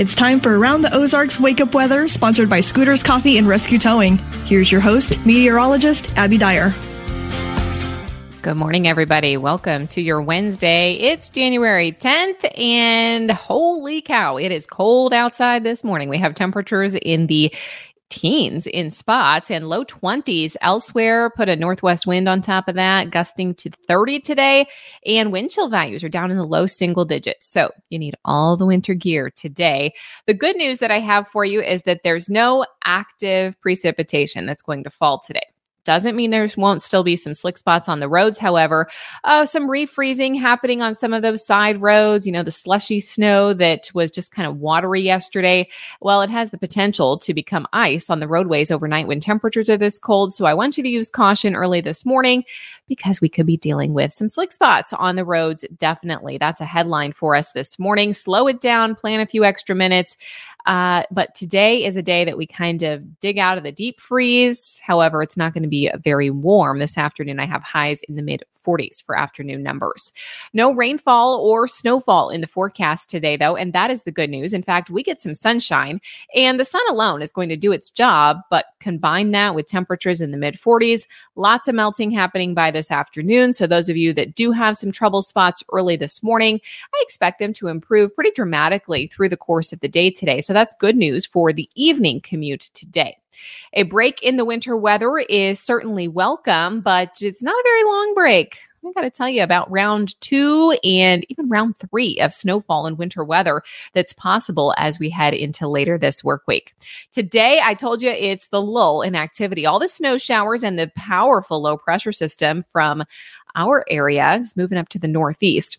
It's time for Around the Ozarks Wake Up Weather, sponsored by Scooter's Coffee and Rescue Towing. Here's your host, meteorologist Abby Dyer. Good morning, everybody. Welcome to your Wednesday. It's January 10th, and holy cow, it is cold outside this morning. We have temperatures in the teens in spots and low 20s elsewhere. Put a northwest wind on top of that, gusting to 30 today. And wind chill values are down in the low single digits. So you need all the winter gear today. The good news that I have for you is that there's no active precipitation that's going to fall today. Doesn't mean there won't still be some slick spots on the roads. However, uh, some refreezing happening on some of those side roads. You know, the slushy snow that was just kind of watery yesterday. Well, it has the potential to become ice on the roadways overnight when temperatures are this cold. So I want you to use caution early this morning because we could be dealing with some slick spots on the roads. Definitely. That's a headline for us this morning. Slow it down, plan a few extra minutes. Uh, but today is a day that we kind of dig out of the deep freeze. However, it's not going to be very warm this afternoon. I have highs in the mid 40s for afternoon numbers. No rainfall or snowfall in the forecast today, though, and that is the good news. In fact, we get some sunshine, and the sun alone is going to do its job, but combine that with temperatures in the mid 40s, lots of melting happening by this afternoon. So, those of you that do have some trouble spots early this morning, I expect them to improve pretty dramatically through the course of the day today. So, that's good news for the evening commute today. A break in the winter weather is certainly welcome, but it's not a very long break. I got to tell you about round two and even round three of snowfall and winter weather that's possible as we head into later this work week. Today, I told you it's the lull in activity. All the snow showers and the powerful low pressure system from our area is moving up to the northeast.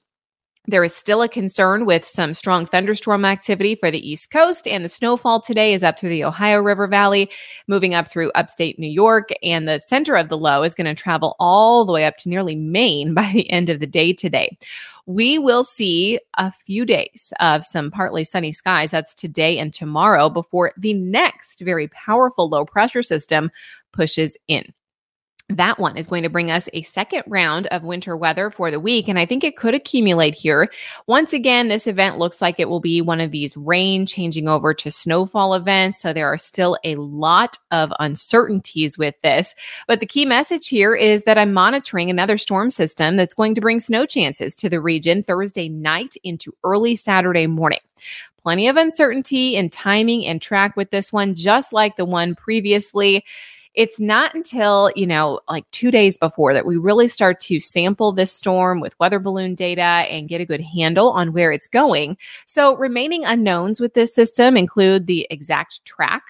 There is still a concern with some strong thunderstorm activity for the East Coast, and the snowfall today is up through the Ohio River Valley, moving up through upstate New York. And the center of the low is going to travel all the way up to nearly Maine by the end of the day today. We will see a few days of some partly sunny skies. That's today and tomorrow before the next very powerful low pressure system pushes in that one is going to bring us a second round of winter weather for the week. And I think it could accumulate here. Once again, this event looks like it will be one of these rain changing over to snowfall events. So there are still a lot of uncertainties with this. But the key message here is that I'm monitoring another storm system that's going to bring snow chances to the region Thursday night into early Saturday morning plenty of uncertainty in timing and track with this one, just like the one previously it's not until, you know, like two days before that we really start to sample this storm with weather balloon data and get a good handle on where it's going. So, remaining unknowns with this system include the exact track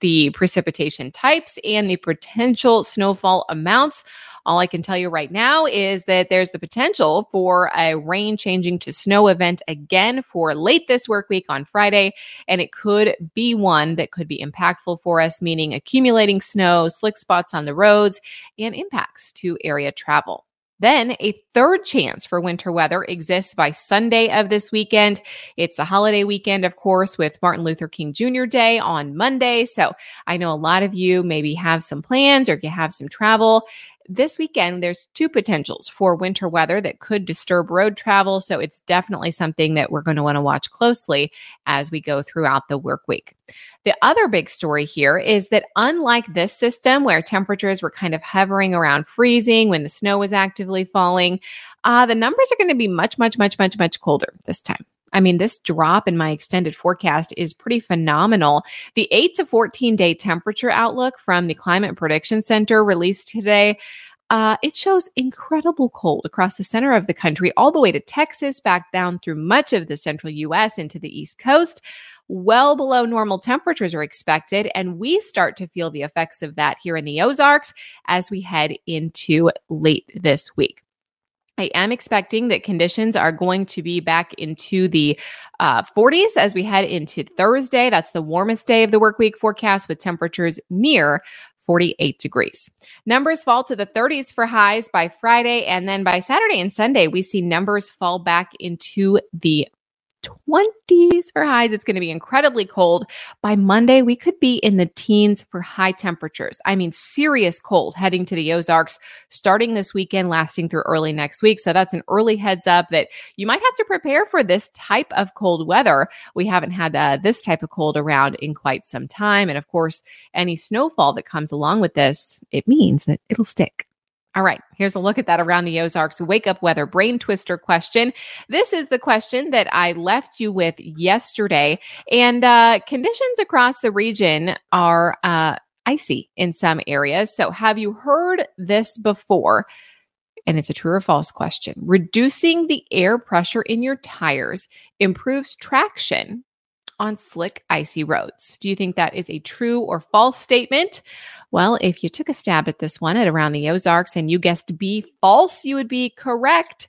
the precipitation types and the potential snowfall amounts. All I can tell you right now is that there's the potential for a rain changing to snow event again for late this work week on Friday. And it could be one that could be impactful for us, meaning accumulating snow, slick spots on the roads, and impacts to area travel. Then a third chance for winter weather exists by Sunday of this weekend. It's a holiday weekend, of course, with Martin Luther King Jr. Day on Monday. So I know a lot of you maybe have some plans or you have some travel. This weekend, there's two potentials for winter weather that could disturb road travel. So it's definitely something that we're going to want to watch closely as we go throughout the work week. The other big story here is that unlike this system where temperatures were kind of hovering around freezing when the snow was actively falling, uh, the numbers are going to be much, much, much, much, much colder this time. I mean, this drop in my extended forecast is pretty phenomenal. The 8 to 14 day temperature outlook from the Climate Prediction Center released today. Uh, it shows incredible cold across the center of the country, all the way to Texas, back down through much of the central US into the East Coast well below normal temperatures are expected. And we start to feel the effects of that here in the Ozarks as we head into late this week. I am expecting that conditions are going to be back into the uh, 40s as we head into Thursday. That's the warmest day of the work week forecast with temperatures near 48 degrees. Numbers fall to the 30s for highs by Friday. And then by Saturday and Sunday, we see numbers fall back into the 20s for highs. It's going to be incredibly cold. By Monday, we could be in the teens for high temperatures. I mean, serious cold heading to the Ozarks starting this weekend, lasting through early next week. So that's an early heads up that you might have to prepare for this type of cold weather. We haven't had uh, this type of cold around in quite some time. And of course, any snowfall that comes along with this, it means that it'll stick. All right, here's a look at that around the Ozarks wake up weather brain twister question. This is the question that I left you with yesterday. And uh, conditions across the region are uh, icy in some areas. So, have you heard this before? And it's a true or false question. Reducing the air pressure in your tires improves traction on slick, icy roads. Do you think that is a true or false statement? Well, if you took a stab at this one at around the Ozarks and you guessed B false, you would be correct.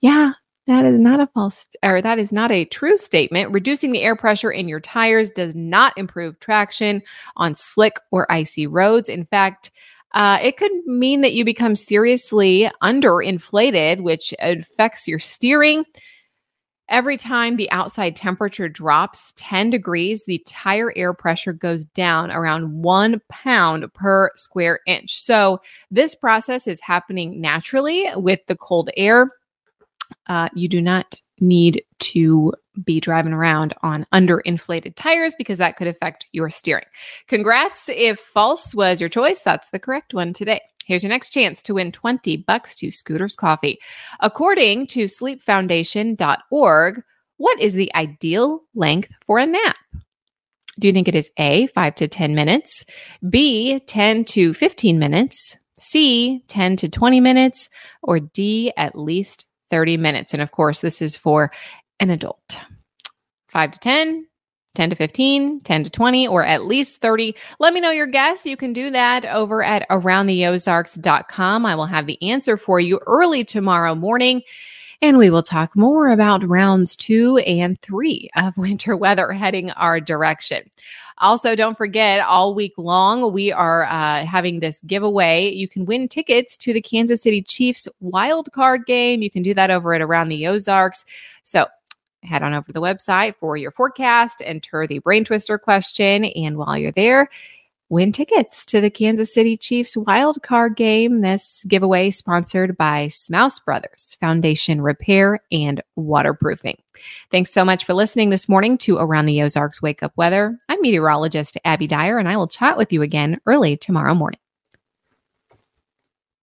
Yeah, that is not a false or that is not a true statement. Reducing the air pressure in your tires does not improve traction on slick or icy roads. In fact, uh, it could mean that you become seriously underinflated, which affects your steering Every time the outside temperature drops 10 degrees, the tire air pressure goes down around one pound per square inch. So, this process is happening naturally with the cold air. Uh, you do not need to be driving around on underinflated tires because that could affect your steering. Congrats. If false was your choice, that's the correct one today. Here's your next chance to win 20 bucks to Scooter's Coffee. According to sleepfoundation.org, what is the ideal length for a nap? Do you think it is A, 5 to 10 minutes, B, 10 to 15 minutes, C, 10 to 20 minutes, or D, at least 30 minutes? And of course, this is for an adult. 5 to 10, 10 to 15, 10 to 20, or at least 30. Let me know your guess. You can do that over at aroundtheozarks.com. I will have the answer for you early tomorrow morning. And we will talk more about rounds two and three of winter weather heading our direction. Also, don't forget, all week long, we are uh, having this giveaway. You can win tickets to the Kansas City Chiefs wild card game. You can do that over at Around the Ozarks. So head on over to the website for your forecast, enter the brain twister question, and while you're there, win tickets to the Kansas City Chiefs wild card game. This giveaway sponsored by Smouse Brothers Foundation Repair and Waterproofing. Thanks so much for listening this morning to Around the Ozarks Wake Up Weather. I'm meteorologist Abby Dyer, and I will chat with you again early tomorrow morning.